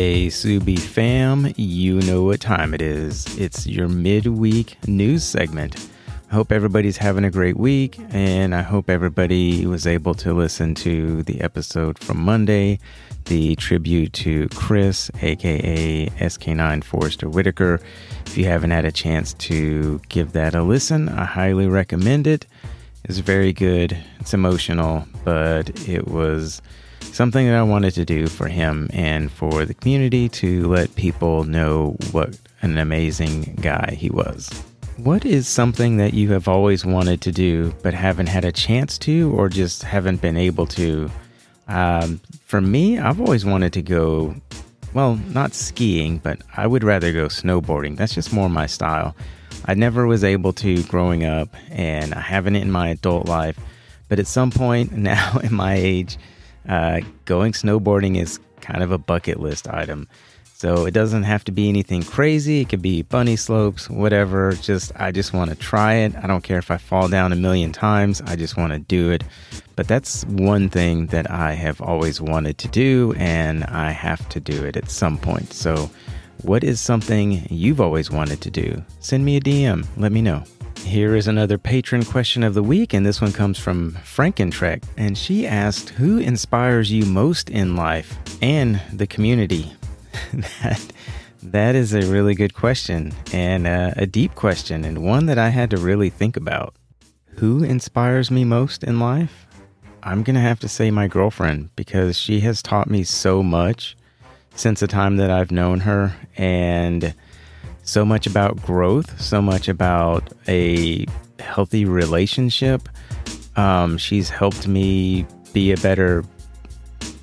Hey, Subie fam, you know what time it is. It's your midweek news segment. I hope everybody's having a great week, and I hope everybody was able to listen to the episode from Monday, the tribute to Chris, aka SK9 Forester Whitaker. If you haven't had a chance to give that a listen, I highly recommend it. It's very good, it's emotional, but it was something that I wanted to do for him and for the community to let people know what an amazing guy he was. What is something that you have always wanted to do but haven't had a chance to or just haven't been able to? Um, for me, I've always wanted to go, well, not skiing, but I would rather go snowboarding. That's just more my style. I never was able to growing up, and I haven't in my adult life. But at some point now, in my age, uh, going snowboarding is kind of a bucket list item. So it doesn't have to be anything crazy. It could be bunny slopes, whatever. Just I just want to try it. I don't care if I fall down a million times. I just want to do it. But that's one thing that I have always wanted to do and I have to do it at some point. So what is something you've always wanted to do? Send me a DM. Let me know. Here is another patron question of the week, and this one comes from Frankentrek. And she asked, Who inspires you most in life and the community? that that is a really good question and uh, a deep question and one that I had to really think about. Who inspires me most in life? I'm going to have to say my girlfriend because she has taught me so much since the time that I've known her and so much about growth, so much about a healthy relationship. Um, she's helped me be a better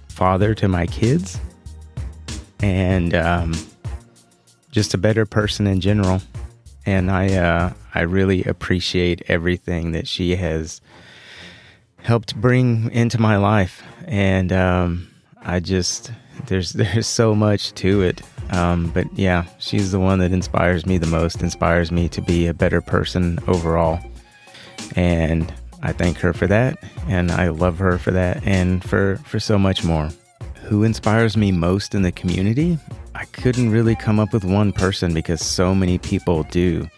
father to my kids and um, just a better person in general. And I uh, I really appreciate everything that she has helped bring into my life, and um, I just there's there's so much to it. Um, but yeah, she's the one that inspires me the most. Inspires me to be a better person overall, and I thank her for that, and I love her for that, and for for so much more who inspires me most in the community? I couldn't really come up with one person because so many people do.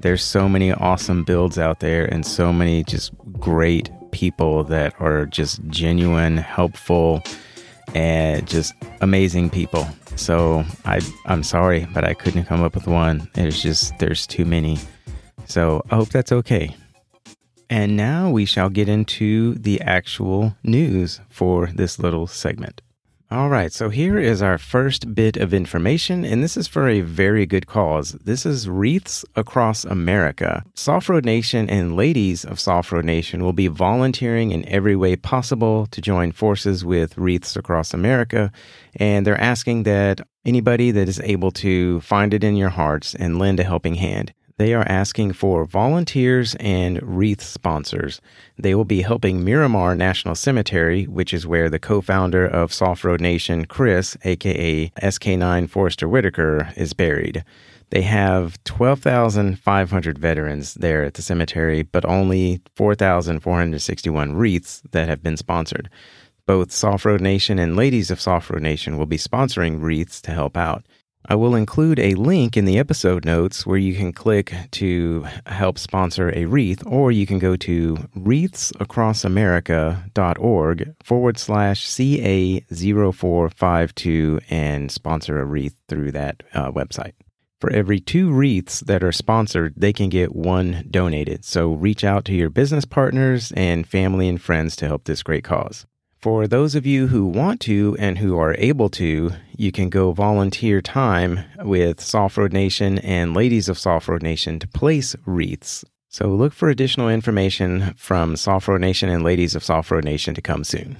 There's so many awesome builds out there and so many just great people that are just genuine, helpful, and just amazing people. So I I'm sorry, but I couldn't come up with one. There's just there's too many. So I hope that's okay. And now we shall get into the actual news for this little segment. All right, so here is our first bit of information, and this is for a very good cause. This is Wreaths Across America. Softroad Nation and ladies of Softroad Nation will be volunteering in every way possible to join forces with Wreaths Across America, and they're asking that anybody that is able to find it in your hearts and lend a helping hand. They are asking for volunteers and wreath sponsors. They will be helping Miramar National Cemetery, which is where the co founder of Softroad Nation, Chris, aka SK9 Forester Whitaker, is buried. They have 12,500 veterans there at the cemetery, but only 4,461 wreaths that have been sponsored. Both Softroad Nation and Ladies of Softroad Nation will be sponsoring wreaths to help out. I will include a link in the episode notes where you can click to help sponsor a wreath, or you can go to wreathsacrossamerica.org forward slash CA0452 and sponsor a wreath through that uh, website. For every two wreaths that are sponsored, they can get one donated. So reach out to your business partners and family and friends to help this great cause. For those of you who want to and who are able to, you can go volunteer time with Softroad Nation and Ladies of Softroad Nation to place wreaths. So look for additional information from Softroad Nation and Ladies of Softroad Nation to come soon.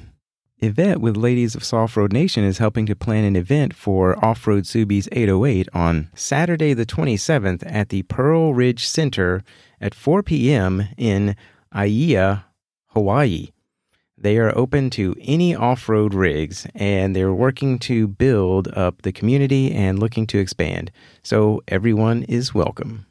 Yvette with Ladies of Softroad Nation is helping to plan an event for Off Road Subies 808 on Saturday the 27th at the Pearlridge Center at 4 p.m. in Aiea, Hawaii. They are open to any off road rigs and they're working to build up the community and looking to expand. So everyone is welcome.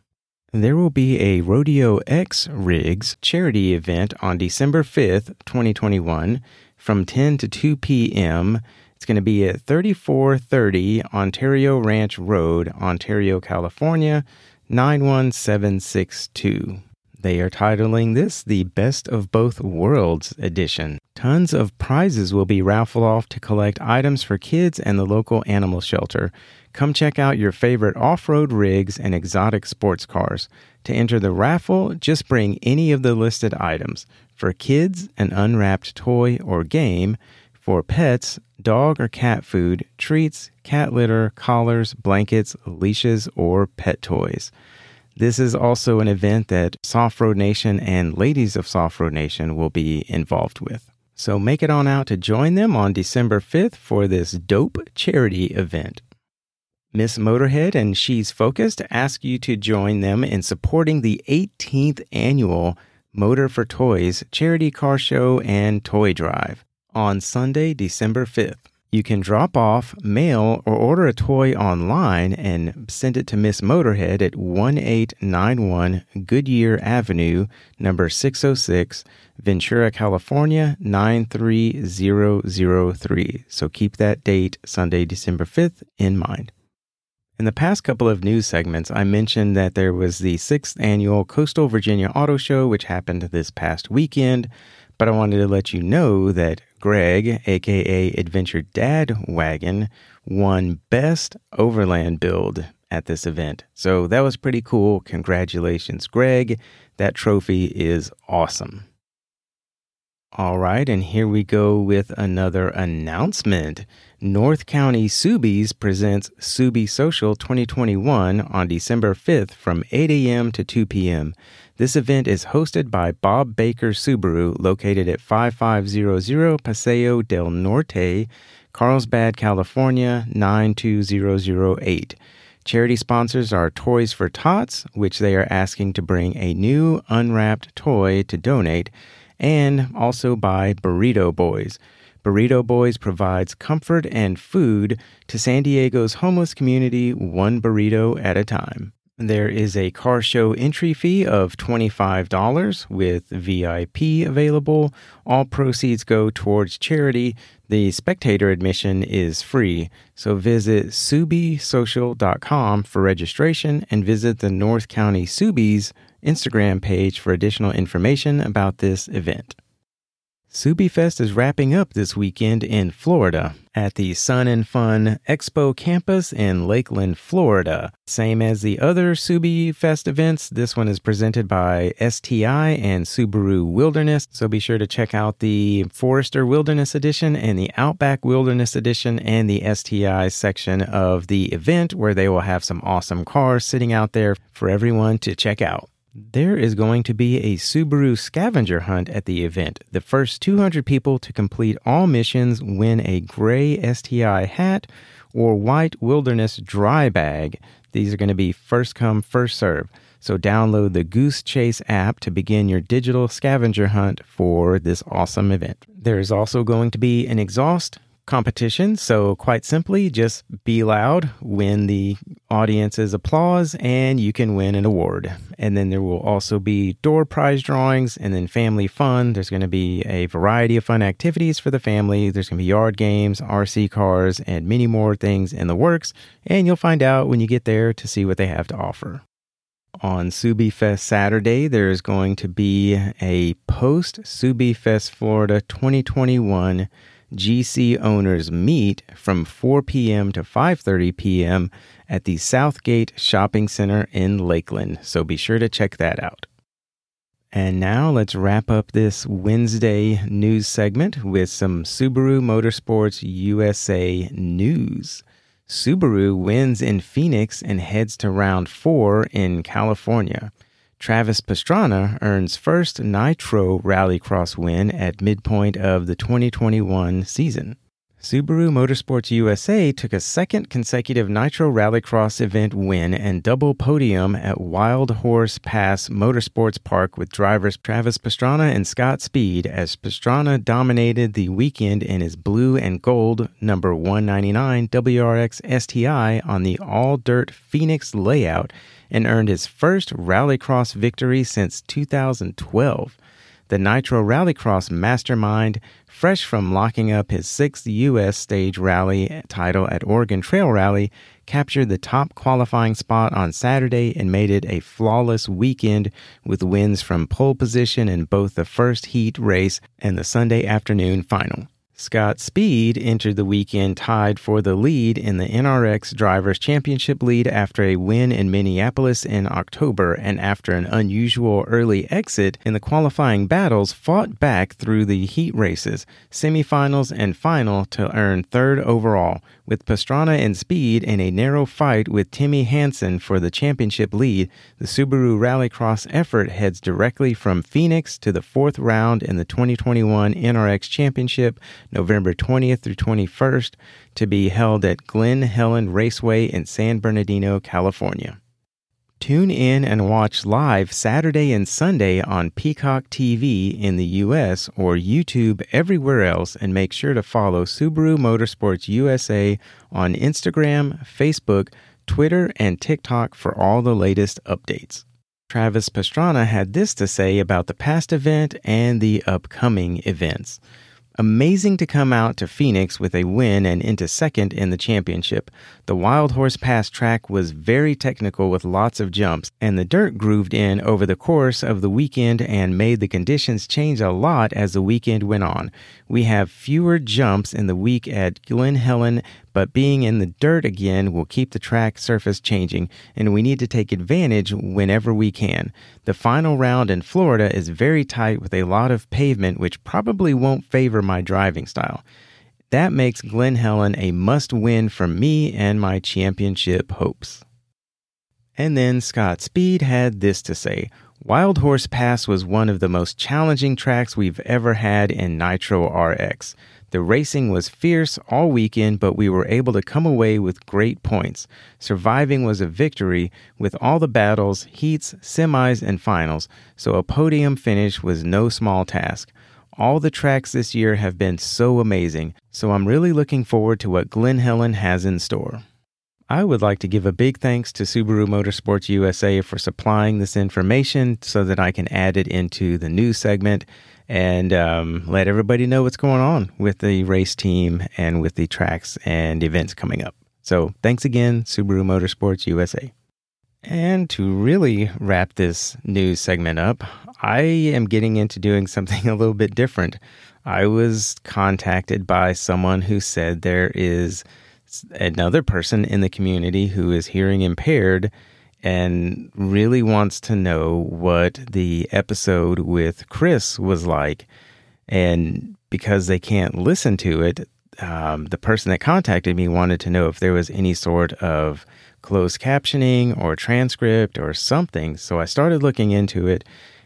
There will be a Rodeo X Rigs charity event on December 5th, 2021, from 10 to 2 p.m. It's going to be at 3430 Ontario Ranch Road, Ontario, California, 91762. They are titling this the Best of Both Worlds edition. Tons of prizes will be raffled off to collect items for kids and the local animal shelter. Come check out your favorite off road rigs and exotic sports cars. To enter the raffle, just bring any of the listed items. For kids, an unwrapped toy or game. For pets, dog or cat food, treats, cat litter, collars, blankets, leashes, or pet toys. This is also an event that Softroad Nation and Ladies of Softroad Nation will be involved with. So make it on out to join them on December 5th for this dope charity event. Miss Motorhead and She's Focused ask you to join them in supporting the 18th annual Motor 4 Toys charity car show and toy drive on Sunday, December 5th. You can drop off, mail, or order a toy online and send it to Miss Motorhead at 1891 Goodyear Avenue, number 606, Ventura, California 93003. So keep that date, Sunday, December 5th, in mind. In the past couple of news segments, I mentioned that there was the sixth annual Coastal Virginia Auto Show, which happened this past weekend. But I wanted to let you know that Greg, aka Adventure Dad Wagon, won Best Overland Build at this event. So that was pretty cool. Congratulations, Greg. That trophy is awesome. All right, and here we go with another announcement. North County Subies presents SubieSocial 2021 on December 5th from 8 a.m. to 2 p.m. This event is hosted by Bob Baker Subaru, located at 5500 Paseo del Norte, Carlsbad, California 92008. Charity sponsors are Toys for Tots, which they are asking to bring a new unwrapped toy to donate and also by Burrito Boys. Burrito Boys provides comfort and food to San Diego's homeless community one burrito at a time. There is a car show entry fee of $25 with VIP available. All proceeds go towards charity. The spectator admission is free. So visit subiesocial.com for registration and visit the North County Subies Instagram page for additional information about this event. SubieFest is wrapping up this weekend in Florida at the Sun and Fun Expo campus in Lakeland, Florida. Same as the other SubieFest events, this one is presented by STI and Subaru Wilderness. So be sure to check out the Forester Wilderness Edition and the Outback Wilderness Edition and the STI section of the event where they will have some awesome cars sitting out there for everyone to check out. There is going to be a Subaru scavenger hunt at the event. The first 200 people to complete all missions win a gray STI hat or white wilderness dry bag. These are going to be first come, first serve. So download the GooseChase app to begin your digital scavenger hunt for this awesome event. There is also going to be an exhaust competition. So, quite simply, just be loud, win the audience's applause, and you can win an award. And then there will also be door prize drawings and then family fun. There's going to be a variety of fun activities for the family. There's going to be yard games, RC cars, and many more things in the works. And you'll find out when you get there to see what they have to offer. On SubieFest Saturday, there is going to be a post SubieFest Florida 2021 GC owners meet from 4 p.m. to 5:30 p.m. at the Southgate Shopping Center in Lakeland. So be sure to check that out. And now let's wrap up this Wednesday news segment with some Subaru Motorsports USA news. Subaru wins in Phoenix and heads to round 4 in California. Travis Pastrana earns first Nitro Rallycross win at midpoint of the 2021 season. Subaru Motorsports USA took a second consecutive Nitro Rallycross event win and double podium at Wild Horse Pass Motorsports Park with drivers Travis Pastrana and Scott Speed as Pastrana dominated the weekend in his blue and gold number 199 WRX STI on the all dirt Phoenix layout and earned his first rallycross victory since 2012. The Nitro Rallycross mastermind, fresh from locking up his sixth U.S. stage rally title at Oregon Trail Rally, captured the top qualifying spot on Saturday and made it a flawless weekend with wins from pole position in both the first heat race and the Sunday afternoon final. Scott Speed entered the weekend tied for the lead in the NRX Drivers' Championship lead after a win in Minneapolis in October and after an unusual early exit in the qualifying battles fought back through the heat races, semifinals, and final to earn third overall, with Pastrana and Speed in a narrow fight with Timmy Hansen for the championship lead. The Subaru Rallycross effort heads directly from Phoenix to the fourth round in the 2021 NRX Championship November 20th through 21st, to be held at Glen Helen Raceway in San Bernardino, California. Tune in and watch live Saturday and Sunday on Peacock TV in the US or YouTube everywhere else and make sure to follow Subaru Motorsports USA on Instagram, Facebook, Twitter, and TikTok for all the latest updates. Travis Pastrana had this to say about the past event and the upcoming events. Amazing to come out to Phoenix with a win and into second in the championship. The Wild Horse Pass track was very technical with lots of jumps, and the dirt grooved in over the course of the weekend and made the conditions change a lot as the weekend went on. We have fewer jumps in the week at Glen Helen, but being in the dirt again will keep the track surface changing, and we need to take advantage whenever we can. The final round in Florida is very tight with a lot of pavement, which probably won't favor my driving style. That makes Glen Helen a must win for me and my championship hopes. And then Scott Speed had this to say Wild Horse Pass was one of the most challenging tracks we've ever had in Nitro RX. The racing was fierce all weekend, but we were able to come away with great points. Surviving was a victory with all the battles, heats, semis, and finals, so a podium finish was no small task. All the tracks this year have been so amazing, so I'm really looking forward to what Glen Helen has in store. I would like to give a big thanks to Subaru Motorsports USA for supplying this information so that I can add it into the news segment and um, let everybody know what's going on with the race team and with the tracks and events coming up. So, thanks again, Subaru Motorsports USA. And to really wrap this news segment up, I am getting into doing something a little bit different. I was contacted by someone who said there is another person in the community who is hearing impaired and really wants to know what the episode with Chris was like. And because they can't listen to it, um, the person that contacted me wanted to know if there was any sort of closed captioning or transcript or something. So I started looking into it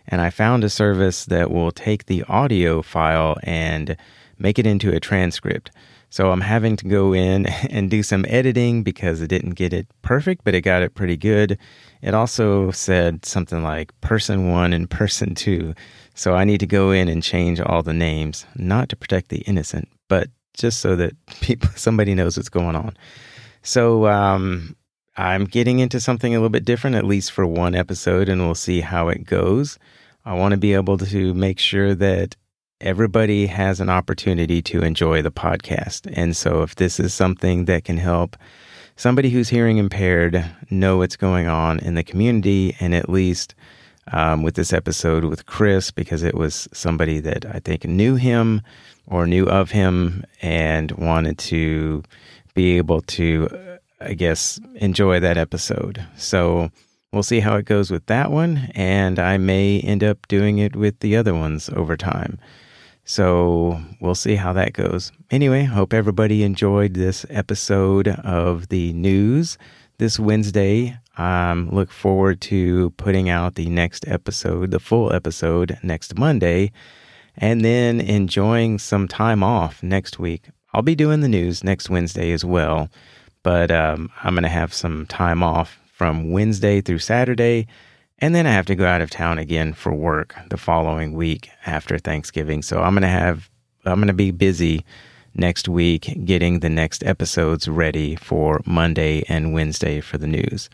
and I found a service that will take the audio file and make it into a transcript. So I'm having to go in and do some editing because it didn't get it perfect, but it got it pretty good. It also said something like person one and person two. So I need to go in and change all the names, not to protect the innocent, but just so that people somebody knows what's going on. So um, I'm getting into something a little bit different, at least for one episode, and we'll see how it goes. I want to be able to make sure that everybody has an opportunity to enjoy the podcast. And so, if this is something that can help somebody who's hearing impaired know what's going on in the community, and at least um, with this episode with Chris, because it was somebody that I think knew him or knew of him and wanted to be able to, I guess, enjoy that episode. So, We'll see how it goes with that one, and I may end up doing it with the other ones over time. So we'll see how that goes. Anyway, hope everybody enjoyed this episode of the news this Wednesday. Um, look forward to putting out the next episode, the full episode, next Monday, and then enjoying some time off next week. I'll be doing the news next Wednesday as well, but um, I'm going to have some time off from Wednesday through Saturday and then I have to go out of town again for work the following week after Thanksgiving. So I'm going to have, I'm going to be busy next week getting the next episodes ready for Monday and Wednesday for the news.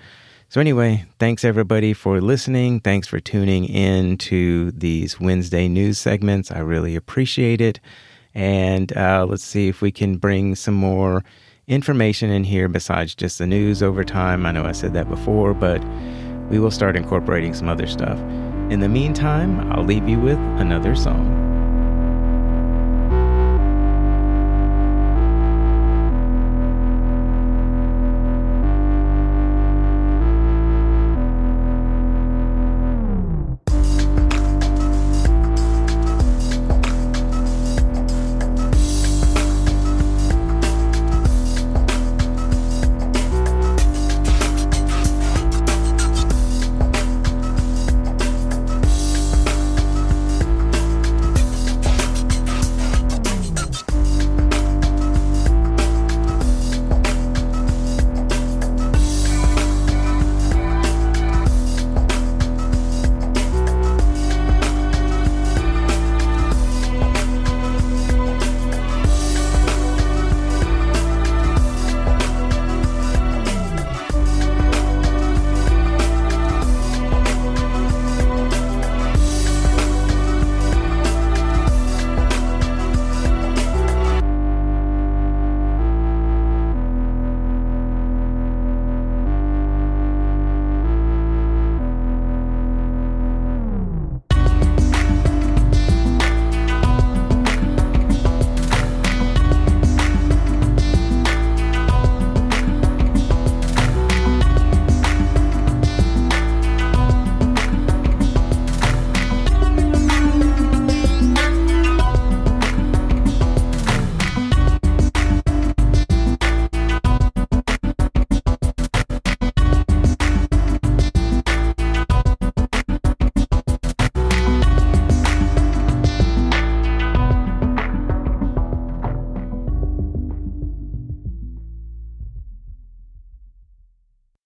So, anyway, thanks everybody for listening. Thanks for tuning in to these Wednesday news segments. I really appreciate it. And uh, let's see if we can bring some more information in here besides just the news over time. I know I said that before, but we will start incorporating some other stuff. In the meantime, I'll leave you with another song.